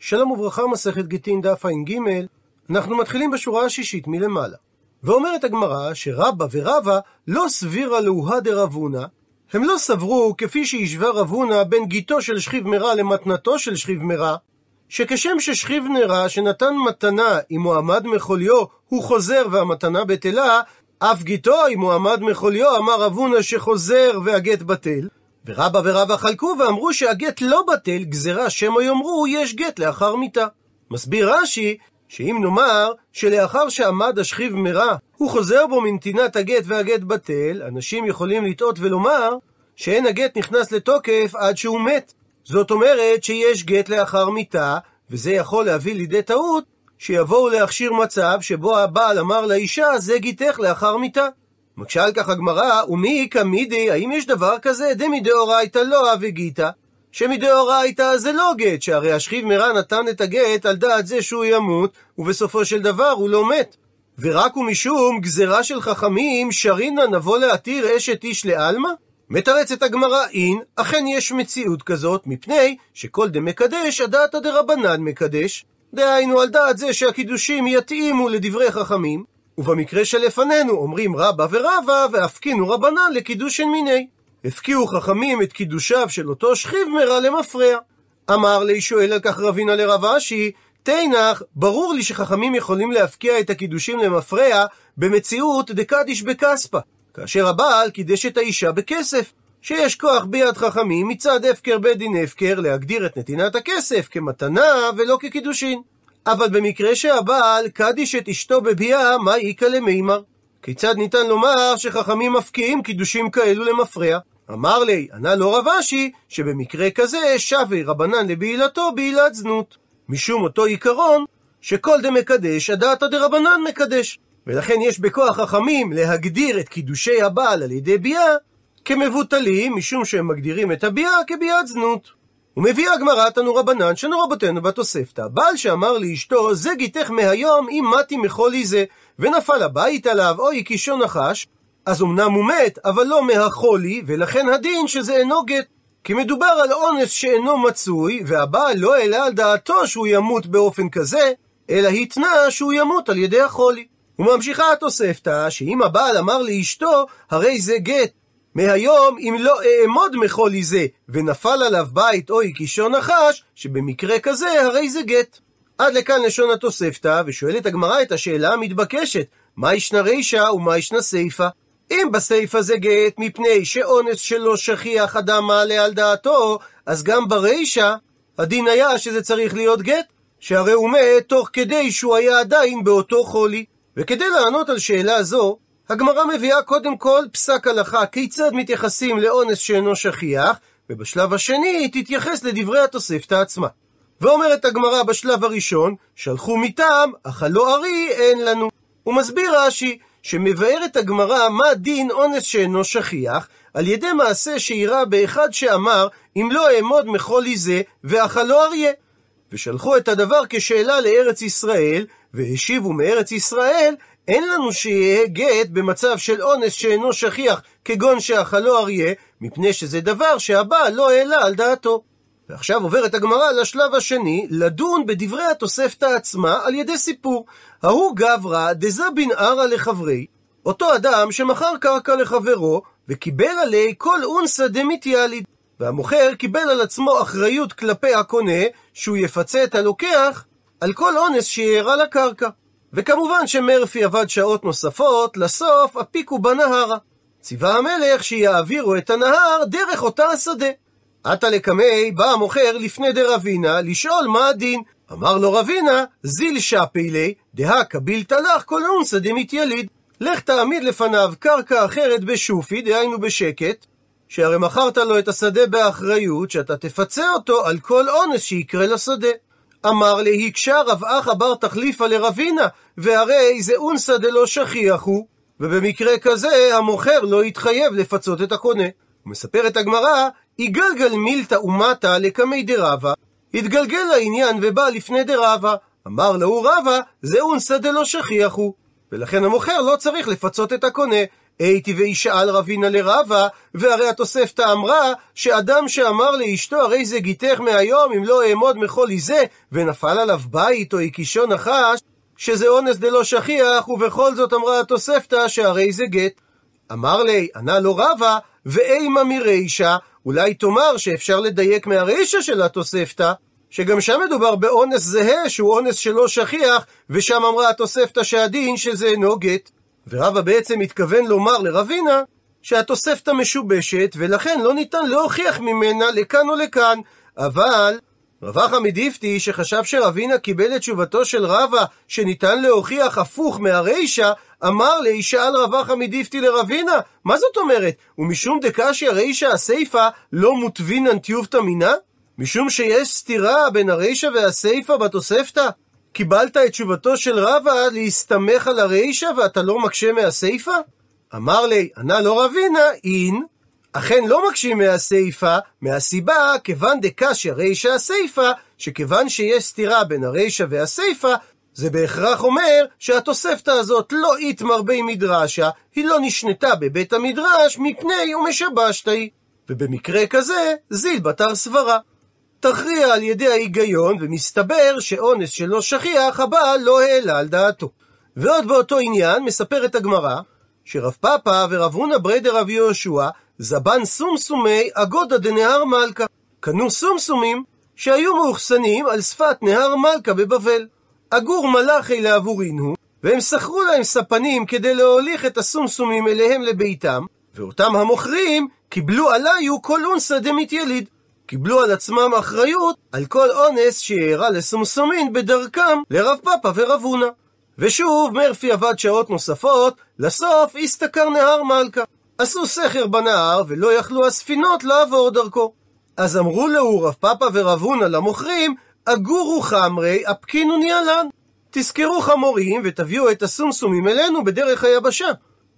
שלום וברכה, מסכת גיטין דף ע"ג, אנחנו מתחילים בשורה השישית מלמעלה. ואומרת הגמרא שרבא ורבא לא סבירה לאוהא דרבונה, הם לא סברו כפי שהשווה רבונה בין גיתו של שכיב מרע למתנתו של שכיב מרע, שכשם ששכיב נרע שנתן מתנה אם הוא עמד מחוליו, הוא חוזר והמתנה בטלה, אף גיתו אם הוא עמד מחוליו, אמר רבונה שחוזר והגט בטל. ורבא ורבא חלקו ואמרו שהגט לא בטל, גזירה שמא יאמרו יש גט לאחר מיתה. מסביר רש"י, שאם נאמר שלאחר שעמד השכיב מרע, הוא חוזר בו מנתינת הגט והגט בטל, אנשים יכולים לטעות ולומר שאין הגט נכנס לתוקף עד שהוא מת. זאת אומרת שיש גט לאחר מיתה, וזה יכול להביא לידי טעות, שיבואו להכשיר מצב שבו הבעל אמר לאישה, זה גיתך לאחר מיתה. מקשה על כך הגמרא, ומי איכא מידי, האם יש דבר כזה? דמידאורייתא לא אבי גיתא, שמדאורייתא זה לא גט, שהרי השכיב מרע נתן את הגט על דעת זה שהוא ימות, ובסופו של דבר הוא לא מת. ורק ומשום גזירה של חכמים, שרינה נבוא להתיר אשת איש לעלמא? מתרצת הגמרא אין, אכן יש מציאות כזאת, מפני שכל דמקדש, הדעתא דרבנן מקדש. דהיינו על דעת זה שהקידושים יתאימו לדברי חכמים, ובמקרה שלפנינו אומרים רבא ורבא, והפקינו רבנן לקידושין מיני. הפקיעו חכמים את קידושיו של אותו שכיב מרע למפרע. אמר לי שואל על כך רבינה לרב אשי, תנח, ברור לי שחכמים יכולים להפקיע את הקידושים למפרע במציאות דקדיש בכספא, כאשר הבעל קידש את האישה בכסף. שיש כוח ביד חכמים מצד הפקר בית דין הפקר להגדיר את נתינת הכסף כמתנה ולא כקידושין. אבל במקרה שהבעל קדיש את אשתו בביאה, מה איכא למימר? כיצד ניתן לומר שחכמים מפקיעים קידושים כאלו למפרע? אמר לי, ענה לו רב אשי, שבמקרה כזה שווה רבנן לבעילתו בעילת זנות. משום אותו עיקרון, שכל דמקדש, הדעתא דרבנן מקדש. ולכן יש בכוח חכמים להגדיר את קידושי הבעל על ידי ביאה כמבוטלים, משום שהם מגדירים את הביאה כביאת זנות. ומביאה הגמרא תנו רבנן שנו רבותינו בתוספתא. בעל שאמר לאשתו, זה גיתך מהיום אם מתי מחולי זה, ונפל הבית עליו, או הקישו נחש, אז אמנם הוא מת, אבל לא מהחולי, ולכן הדין שזה אינו גט. כי מדובר על אונס שאינו מצוי, והבעל לא העלה על דעתו שהוא ימות באופן כזה, אלא התנה שהוא ימות על ידי החולי. וממשיכה התוספתא, שאם הבעל אמר לאשתו, הרי זה גט. מהיום, אם לא אעמוד מחולי זה, ונפל עליו בית או הקישו נחש, שבמקרה כזה הרי זה גט. עד לכאן לשון התוספתא, ושואלת הגמרא את השאלה המתבקשת, מה ישנה רישא ומה ישנה סיפא? אם בסיפא זה גט מפני שאונס שלא שכיח אדם מעלה על דעתו, אז גם ברישא הדין היה שזה צריך להיות גט, שהרי הוא מת תוך כדי שהוא היה עדיין באותו חולי. וכדי לענות על שאלה זו, הגמרא מביאה קודם כל פסק הלכה כיצד מתייחסים לאונס שאינו שכיח, ובשלב השני היא תתייחס לדברי התוספתא עצמה. ואומרת הגמרא בשלב הראשון, שלחו מטעם, אך הלא ארי אין לנו. הוא מסביר רש"י, שמבארת הגמרא מה דין אונס שאינו שכיח, על ידי מעשה שאירע באחד שאמר, אם לא אעמוד מחולי זה, ואכלו אריה. ושלחו את הדבר כשאלה לארץ ישראל, והשיבו מארץ ישראל, אין לנו שיהיה גט במצב של אונס שאינו שכיח, כגון שאכלו אריה, מפני שזה דבר שהבעל לא העלה על דעתו. ועכשיו עוברת הגמרא לשלב השני, לדון בדברי התוספתא עצמה על ידי סיפור. ההוא גברא דזה ערא לחברי, אותו אדם שמכר קרקע לחברו, וקיבל עלי כל אונסא דמיתיאליד. והמוכר קיבל על עצמו אחריות כלפי הקונה, שהוא יפצה את הלוקח על כל אונס שאירע לקרקע. וכמובן שמרפי עבד שעות נוספות, לסוף הפיקו בנהרה. ציווה המלך שיעבירו את הנהר דרך אותה השדה. עתה לקמי בא המוכר לפני דרבינה לשאול מה הדין. אמר לו רבינה, זיל שפי לי, דהא קביל תלך כל אונסא דמתיליד. לך תעמיד לפניו קרקע אחרת בשופי, דהיינו בשקט, שהרי מכרת לו את השדה באחריות, שאתה תפצה אותו על כל אונס שיקרה לשדה. אמר לי, הקשה רב אחא בר תחליפה לרבינה, והרי זה אונסא דלא שכיח הוא, ובמקרה כזה המוכר לא יתחייב לפצות את הקונה. מספרת הגמרא, יגלגל מילתא ומטה לקמי דרבה, התגלגל לעניין ובא לפני דרבה, אמר לו רבה, זה אונסא דלא שכיח הוא. ולכן המוכר לא צריך לפצות את הקונה, הייתי וישאל רבינה לרבה, והרי התוספתא אמרה שאדם שאמר לאשתו הרי זה גיתך מהיום אם לא אעמוד מחולי זה, ונפל עליו בית או הקישו נחש, שזה אונס דלא שכיח, ובכל זאת אמרה התוספתא שהרי זה גט. אמר לי, ענה לו רבה, ואימה מרישה, אולי תאמר שאפשר לדייק מהרישה של התוספתא, שגם שם מדובר באונס זהה, שהוא אונס שלא שכיח, ושם אמרה התוספתא שהדין שזה אינו גט. ורבא בעצם מתכוון לומר לרבינה, שהתוספתא משובשת, ולכן לא ניתן להוכיח ממנה לכאן או לכאן. אבל רב אחא מדיפתי, שחשב שרבינה קיבל את תשובתו של רבא, שניתן להוכיח הפוך מהרישא, אמר לי, שאל רב אחא מדיפתי לרבינה, מה זאת אומרת? ומשום דקשיא רישא הסיפא לא מוטבינן טיובתא מינה? משום שיש סתירה בין הרישא והסיפא בתוספתא? קיבלת את תשובתו של רבא להסתמך על הרישא ואתה לא מקשה מהסיפא? אמר לי, ענה לו רבינה, אין, אכן לא מקשים מהסיפא, מהסיבה, כיוון דקשיא רישא הסיפא, שכיוון שיש סתירה בין הרישא והסיפא, זה בהכרח אומר שהתוספתא הזאת לא איתמר בי מדרשה, היא לא נשנתה בבית המדרש מפני ומשבשת היא. ובמקרה כזה, זיל בתר סברה. תכריע על ידי ההיגיון, ומסתבר שאונס שלא שכיח, הבעל לא העלה על דעתו. ועוד באותו עניין, מספרת הגמרא, שרב פאפא ורב הונא ברדר רב יהושע, זבן סומסומי אגודה דנהר מלכה. קנו סומסומים שהיו מאוחסנים על שפת נהר מלכה בבבל. אגור מלאכי לעבורינו, והם שכרו להם ספנים כדי להוליך את הסומסומים אליהם לביתם, ואותם המוכרים קיבלו עליו כל אונסא יליד. קיבלו על עצמם אחריות על כל אונס שאירע לסומסומין בדרכם לרב פאפא ורב הונא. ושוב, מרפי עבד שעות נוספות, לסוף הסתכר נהר מלכה. עשו סכר בנהר, ולא יכלו הספינות לעבור דרכו. אז אמרו לו רב פאפא ורב הונא למוכרים, אגורו חמרי, אפקינו ניאלן. תזכרו חמורים ותביאו את הסומסומים אלינו בדרך היבשה.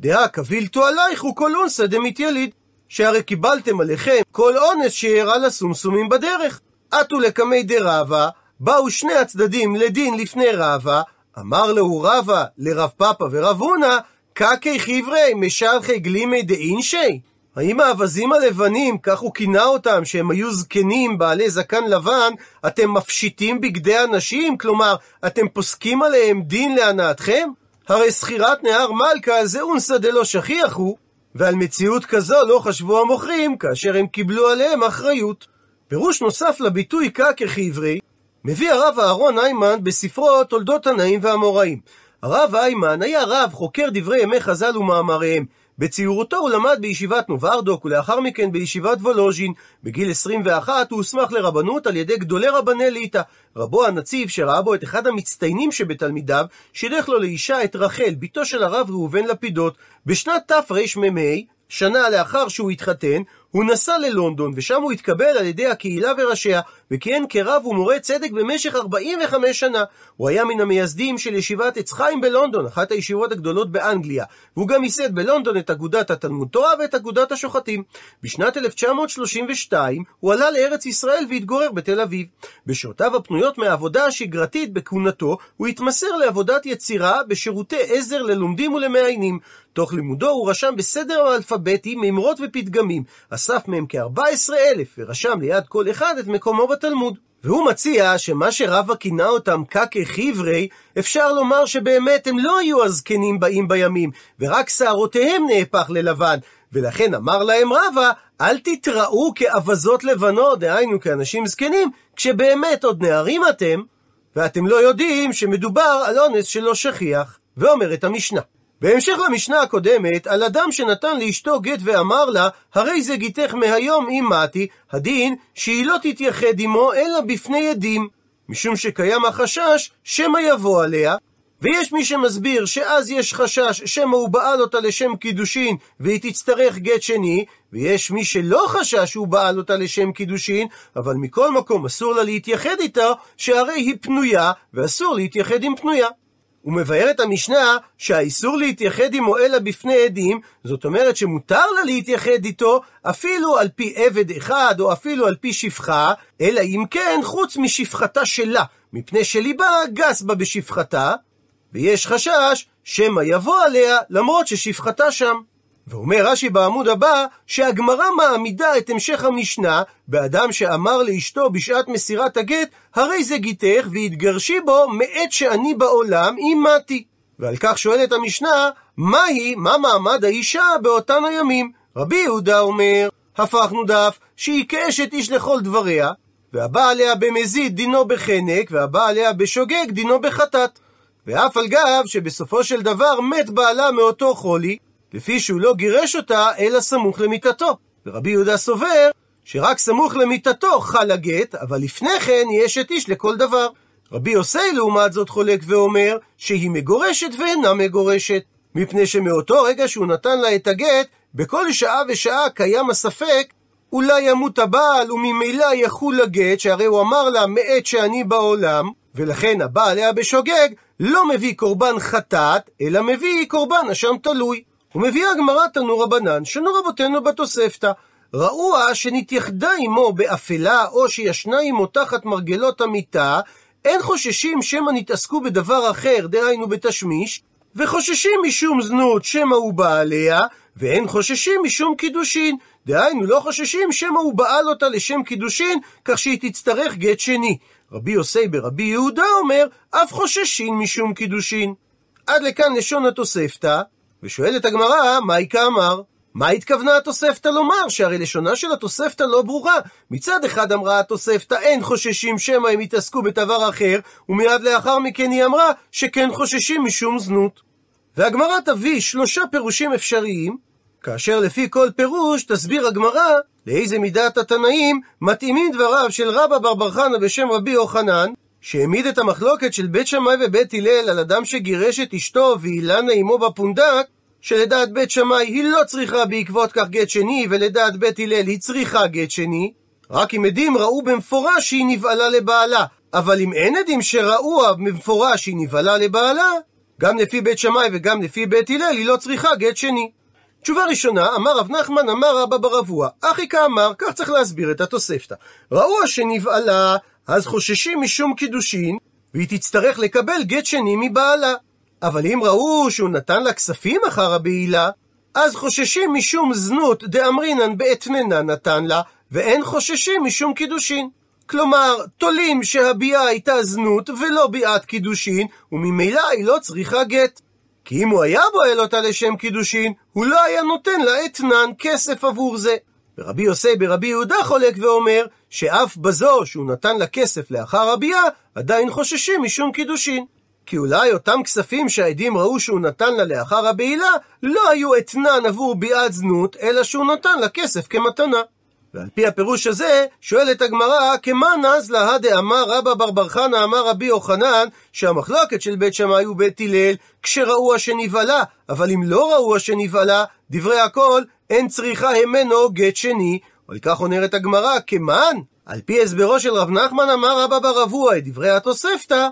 דעה קבילתו עלייך וכל אונסא דמית יליד. שהרי קיבלתם עליכם כל אונס שאירע לסומסומים בדרך. עטו לקמי דרבה, באו שני הצדדים לדין לפני רבה, אמר לו רבה לרב פאפא ורב הונא, קקי חברי משלחי גלימי דאינשי? האם האווזים הלבנים, כך הוא כינה אותם, שהם היו זקנים, בעלי זקן לבן, אתם מפשיטים בגדי הנשים? כלומר, אתם פוסקים עליהם דין להנאתכם? הרי סחירת נהר מלכה זה אונסא דלא שכיח הוא, ועל מציאות כזו לא חשבו המוכרים כאשר הם קיבלו עליהם אחריות. פירוש נוסף לביטוי קקי חברי, מביא הרב אהרון היימן בספרו תולדות תנאים והאמוראים. הרב היימן היה רב חוקר דברי ימי חז"ל ומאמריהם. בציורותו הוא למד בישיבת נוברדוק ולאחר מכן בישיבת וולוז'ין. בגיל 21 הוא הוסמך לרבנות על ידי גדולי רבני ליטא. רבו הנציב, שראה בו את אחד המצטיינים שבתלמידיו, שילך לו לאישה את רחל, בתו של הרב ראובן לפידות. בשנת תרמ"ה, שנה לאחר שהוא התחתן, הוא נסע ללונדון, ושם הוא התקבל על ידי הקהילה וראשיה, וכיהן כרב ומורה צדק במשך 45 שנה. הוא היה מן המייסדים של ישיבת עץ חיים בלונדון, אחת הישיבות הגדולות באנגליה, והוא גם ייסד בלונדון את אגודת התלמוד תורה ואת אגודת השוחטים. בשנת 1932 הוא עלה לארץ ישראל והתגורר בתל אביב. בשעותיו הפנויות מהעבודה השגרתית בכהונתו, הוא התמסר לעבודת יצירה בשירותי עזר ללומדים ולמעיינים. תוך לימודו הוא רשם בסדר האלפביתי מימרות ופתגמים, אסף מהם כ-14 אלף, ורשם ליד כל אחד את מקומו בתלמוד. והוא מציע שמה שרבא כינה אותם קקי חברי, אפשר לומר שבאמת הם לא היו הזקנים באים בימים, ורק שערותיהם נהפך ללבן, ולכן אמר להם רבא, אל תתראו כאווזות לבנות, דהיינו כאנשים זקנים, כשבאמת עוד נערים אתם, ואתם לא יודעים שמדובר על אונס שלא שכיח. ואומרת המשנה. בהמשך למשנה הקודמת, על אדם שנתן לאשתו גט ואמר לה, הרי זה גיתך מהיום אם מתי, הדין שהיא לא תתייחד עמו אלא בפני עדים, משום שקיים החשש שמא יבוא עליה, ויש מי שמסביר שאז יש חשש שמא הוא בעל אותה לשם קידושין והיא תצטרך גט שני, ויש מי שלא חשש שהוא בעל אותה לשם קידושין, אבל מכל מקום אסור לה להתייחד איתה, שהרי היא פנויה, ואסור להתייחד עם פנויה. הוא מבאר את המשנה שהאיסור להתייחד עמו אלא בפני עדים, זאת אומרת שמותר לה להתייחד איתו אפילו על פי עבד אחד או אפילו על פי שפחה, אלא אם כן חוץ משפחתה שלה, מפני שליבה גס בה בשפחתה, ויש חשש שמא יבוא עליה למרות ששפחתה שם. ואומר רש"י בעמוד הבא, שהגמרא מעמידה את המשך המשנה באדם שאמר לאשתו בשעת מסירת הגט, הרי זה גיתך והתגרשי בו מעת שאני בעולם אם מתי. ועל כך שואלת המשנה, מהי, מה מעמד האישה באותן הימים? רבי יהודה אומר, הפכנו דף שהיא כאשת איש לכל דבריה, והבא עליה במזיד דינו בחנק, והבא עליה בשוגג דינו בחטאת. ואף על גב שבסופו של דבר מת בעלה מאותו חולי, לפי שהוא לא גירש אותה, אלא סמוך למיתתו. ורבי יהודה סובר שרק סמוך למיתתו חל הגט, אבל לפני כן היא אשת איש לכל דבר. רבי יוסי לעומת זאת חולק ואומר שהיא מגורשת ואינה מגורשת, מפני שמאותו רגע שהוא נתן לה את הגט, בכל שעה ושעה קיים הספק אולי ימות הבעל וממילא יחול הגט, שהרי הוא אמר לה מעת שאני בעולם, ולכן הבעל היה בשוגג, לא מביא קורבן חטאת, אלא מביא קורבן אשם תלוי. ומביאה הגמרא תנו רבנן, שנו רבותינו בתוספתא. ראוה שנתייחדה עמו באפלה, או שישנה עמו תחת מרגלות המיטה, אין חוששים שמא נתעסקו בדבר אחר, דהיינו בתשמיש, וחוששים משום זנות שמא הוא בעליה, ואין חוששים משום קידושין. דהיינו, לא חוששים שמא הוא בעל אותה לשם קידושין, כך שהיא תצטרך גט שני. רבי יוסי ברבי יהודה אומר, אף חוששים משום קידושין. עד לכאן לשון התוספתא, ושואלת הגמרא, מהי כאמר? מה התכוונה התוספתא לומר? שהרי לשונה של התוספתא לא ברורה. מצד אחד אמרה התוספתא, אין חוששים שמא הם יתעסקו בדבר אחר, ומיד לאחר מכן היא אמרה שכן חוששים משום זנות. והגמרא תביא שלושה פירושים אפשריים, כאשר לפי כל פירוש תסביר הגמרא לאיזה מידת התנאים מתאימים דבריו של רבא בר בר חנא בשם רבי יוחנן, שהעמיד את המחלוקת של בית שמאי ובית הלל על אדם שגירש את אשתו ואילנה עמו בפונדק, שלדעת בית שמאי היא לא צריכה בעקבות כך גט שני, ולדעת בית הלל היא צריכה גט שני, רק אם עדים ראו במפורש שהיא נבעלה לבעלה. אבל אם אין עדים שראו במפורש שהיא נבעלה לבעלה, גם לפי בית שמאי וגם לפי בית הלל היא לא צריכה גט שני. תשובה ראשונה, אמר רב נחמן, אמר רבא בר אבוה. אחי כאמר, כך צריך להסביר את התוספתא. ראו שנבעלה, אז חוששים משום קידושין, והיא תצטרך לקבל גט שני מבעלה. אבל אם ראו שהוא נתן לה כספים אחר הבעילה, אז חוששים משום זנות דאמרינן באתננה נתן לה, ואין חוששים משום קידושין. כלומר, תולים שהביאה הייתה זנות ולא ביאת קידושין, וממילא היא לא צריכה גט. כי אם הוא היה בועל אותה לשם קידושין, הוא לא היה נותן לה אתנן כסף עבור זה. ורבי יוסי ברבי יהודה חולק ואומר, שאף בזו שהוא נתן לה כסף לאחר הביאה, עדיין חוששים משום קידושין. כי אולי אותם כספים שהעדים ראו שהוא נתן לה לאחר הבעילה, לא היו אתנן עבור ביאת זנות, אלא שהוא נתן לה כסף כמתנה. ועל פי הפירוש הזה, שואלת הגמרא, כמה נזלה דאמר רבא בר בר חנא אמר רבי יוחנן, שהמחלוקת של בית שמאי ובית הלל, כשראו השנבעלה, אבל אם לא ראו השנבעלה, דברי הכל, אין צריכה המנו גט שני. על כך עונרת הגמרא, כמן? על פי הסברו של רב נחמן אמר רבא בר אבוה את דברי התוספתא,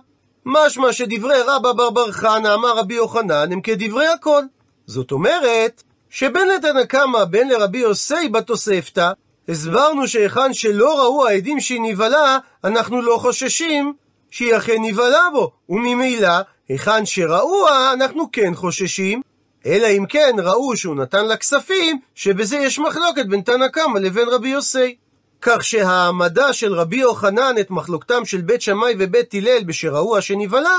משמע שדברי רבא בר בר חנא אמר רבי יוחנן הם כדברי הכל. זאת אומרת, שבין לתנא קמא בין לרבי יוסי בתוספתא, הסברנו שהיכן שלא ראו העדים שהיא נבהלה, אנחנו לא חוששים שהיא אכן נבהלה בו, וממילא, היכן שראוה, אנחנו כן חוששים, אלא אם כן ראו שהוא נתן לה כספים, שבזה יש מחלוקת בין תנא קמא לבין רבי יוסי. כך שהעמדה של רבי יוחנן את מחלוקתם של בית שמאי ובית הלל בשראו שנבהלה,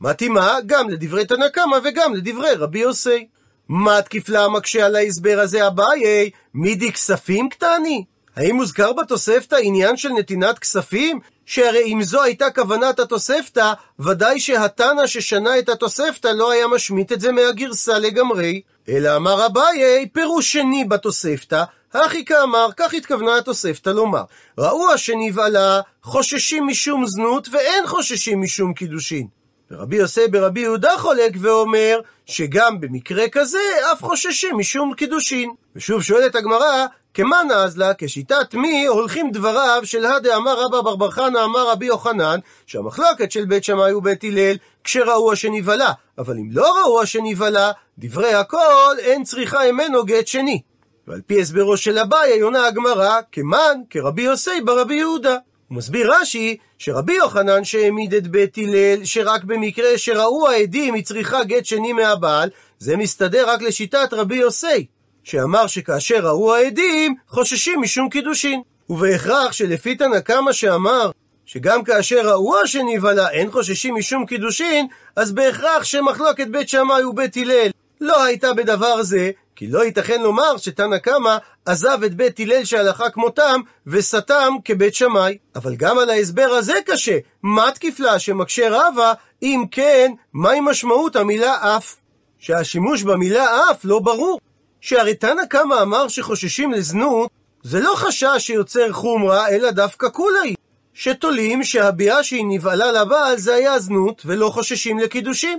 מתאימה גם לדברי תנא קמא וגם לדברי רבי יוסי. מה תקיפלה מקשה על ההסבר הזה אביי? מידי כספים קטני? האם מוזכר בתוספתא עניין של נתינת כספים? שהרי אם זו הייתה כוונת התוספתא, ודאי שהתנא ששנה את התוספתא לא היה משמיט את זה מהגרסה לגמרי. אלא אמר אביי, פירוש שני בתוספתא, הכי כאמר, כך התכוונה התוספתא לומר. ראו השנבעלה, חוששים משום זנות, ואין חוששים משום קידושין. ורבי יוסי ברבי יהודה חולק ואומר שגם במקרה כזה אף חוששים משום קידושין. ושוב שואלת הגמרא, כמה נזלה, כשיטת מי הולכים דבריו של הדה אמר רבא בר בר חנא אמר רבי יוחנן, שהמחלוקת של בית שמאי ובית הלל, כשראו השנבהלה, אבל אם לא ראו השנבהלה, דברי הכל אין צריכה ממנו גט שני. ועל פי הסברו של אביי, עונה הגמרא, כמן, כרבי יוסי ברבי יהודה. הוא מסביר רש"י שרבי יוחנן שהעמיד את בית הלל שרק במקרה שראו העדים היא צריכה גט שני מהבעל, זה מסתדר רק לשיטת רבי יוסי, שאמר שכאשר ראו העדים, חוששים משום קידושין. ובהכרח שלפי תנא קמא שאמר שגם כאשר ראו שנבהלה אין חוששים משום קידושין, אז בהכרח שמחלוקת בית שמאי ובית הלל לא הייתה בדבר זה, כי לא ייתכן לומר שתנא קמא עזב את בית הלל שהלכה כמותם וסתם כבית שמאי. אבל גם על ההסבר הזה קשה, מה תקיפלה שמקשה רבה, אם כן, מהי משמעות המילה אף? שהשימוש במילה אף לא ברור. שהרי תנא קמא אמר שחוששים לזנות, זה לא חשש שיוצר חומרה, אלא דווקא כולי. שתולים שהביאה שהיא נבהלה לבעל זה היה זנות, ולא חוששים לקידושין.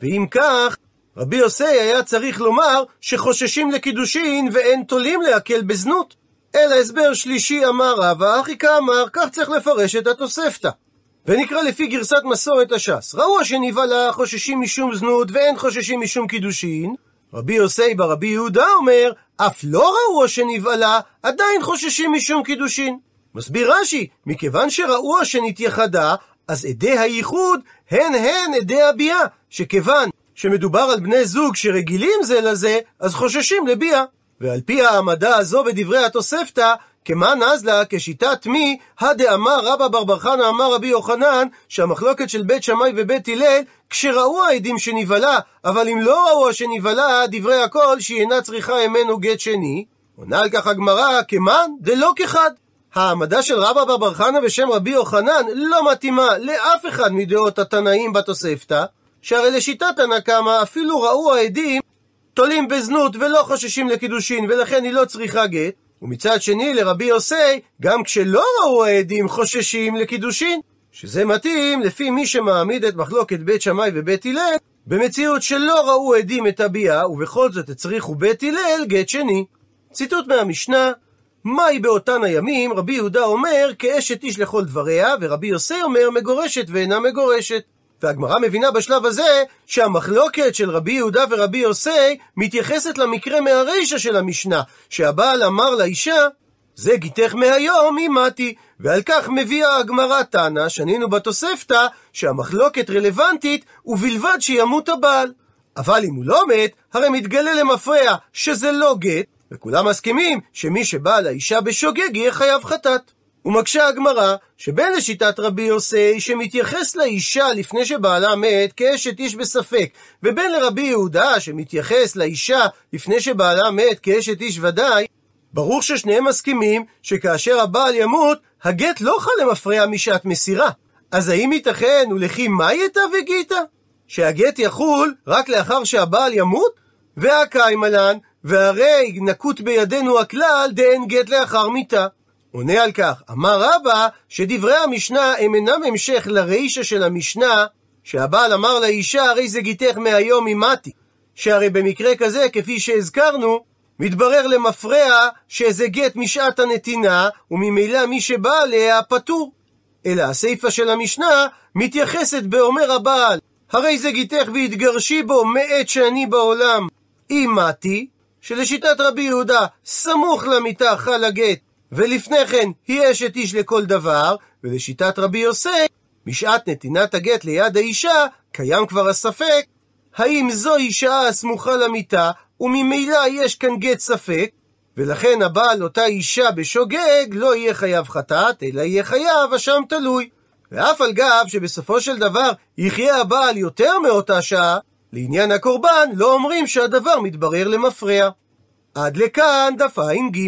ואם כך, רבי יוסי היה צריך לומר שחוששים לקידושין ואין תולים להקל בזנות. אלא הסבר שלישי אמר רבא, אחי כאמר, כך צריך לפרש את התוספתא. ונקרא לפי גרסת מסורת הש"ס. ראו שנבהלה חוששים משום זנות ואין חוששים משום קידושין. רבי יוסי ברבי יהודה אומר, אף לא ראו שנבהלה, עדיין חוששים משום קידושין. מסביר רש"י, מכיוון שראו שנתייחדה, אז עדי הייחוד הן הן עדי הביאה, שכיוון שמדובר על בני זוג שרגילים זה לזה, אז חוששים לביאה. ועל פי העמדה הזו בדברי התוספתא, כמאן נזלה כשיטת מי, הדאמר רבא בר בר חנא אמר רבי יוחנן, שהמחלוקת של בית שמאי ובית הלל, כשראו העדים שנבהלה, אבל אם לא ראו שנבהלה, דברי הכל שהיא אינה צריכה ממנו גט שני. עונה על כך הגמרא, כמאן דלא כחד. העמדה של רבא בר בר חנא בשם רבי יוחנן לא מתאימה לאף אחד מדעות התנאים בתוספתא, שהרי לשיטת תנא קמא אפילו ראו העדים תולים בזנות ולא חוששים לקידושין ולכן היא לא צריכה גט, ומצד שני לרבי יוסי, גם כשלא ראו העדים חוששים לקידושין, שזה מתאים לפי מי שמעמיד את מחלוקת בית שמאי ובית הלל, במציאות שלא ראו עדים את הביאה, ובכל זאת הצריכו בית הלל גט שני. ציטוט מהמשנה, מהי באותן הימים? רבי יהודה אומר, כאשת איש לכל דבריה, ורבי יוסי אומר, מגורשת ואינה מגורשת. והגמרא מבינה בשלב הזה שהמחלוקת של רבי יהודה ורבי יוסי מתייחסת למקרה מהרישא של המשנה, שהבעל אמר לאישה, זה גיתך מהיום, אימתי. ועל כך מביאה הגמרא תנא, שנינו בתוספתא, שהמחלוקת רלוונטית ובלבד שימות הבעל. אבל אם הוא לא מת, הרי מתגלה למפרע שזה לא גט, וכולם מסכימים שמי שבא לאישה בשוגג יהיה חייב חטאת. ומקשה הגמרא, שבין לשיטת רבי יוסי, שמתייחס לאישה לפני שבעלה מת כאשת איש בספק, ובין לרבי יהודה, שמתייחס לאישה לפני שבעלה מת כאשת איש ודאי, ברור ששניהם מסכימים שכאשר הבעל ימות, הגט לא חל למפרע משעת מסירה. אז האם ייתכן ולכי מה יתא וגיתא? שהגט יחול רק לאחר שהבעל ימות? והקיימלן, והרי נקוט בידינו הכלל דאין גט לאחר מיתה. עונה על כך, אמר רבא, שדברי המשנה הם אינם המשך לרישא של המשנה, שהבעל אמר לאישה, הרי זה גיתך מהיום ממתי. שהרי במקרה כזה, כפי שהזכרנו, מתברר למפרע שזה גט משעת הנתינה, וממילא מי שבא עליה פטור. אלא הסיפא של המשנה מתייחסת באומר הבעל, הרי זה גיתך והתגרשי בו מעת שאני בעולם. אם מתי, שלשיטת רבי יהודה, סמוך למיטה חל הגט, ולפני כן היא אשת איש לכל דבר, ולשיטת רבי יוסי, משעת נתינת הגט ליד האישה, קיים כבר הספק, האם זו אישה הסמוכה למיטה, וממילא יש כאן גט ספק, ולכן הבעל אותה אישה בשוגג לא יהיה חייב חטאת, אלא יהיה חייב אשם תלוי. ואף על גב שבסופו של דבר יחיה הבעל יותר מאותה שעה, לעניין הקורבן לא אומרים שהדבר מתברר למפרע. עד לכאן דף ע"ג.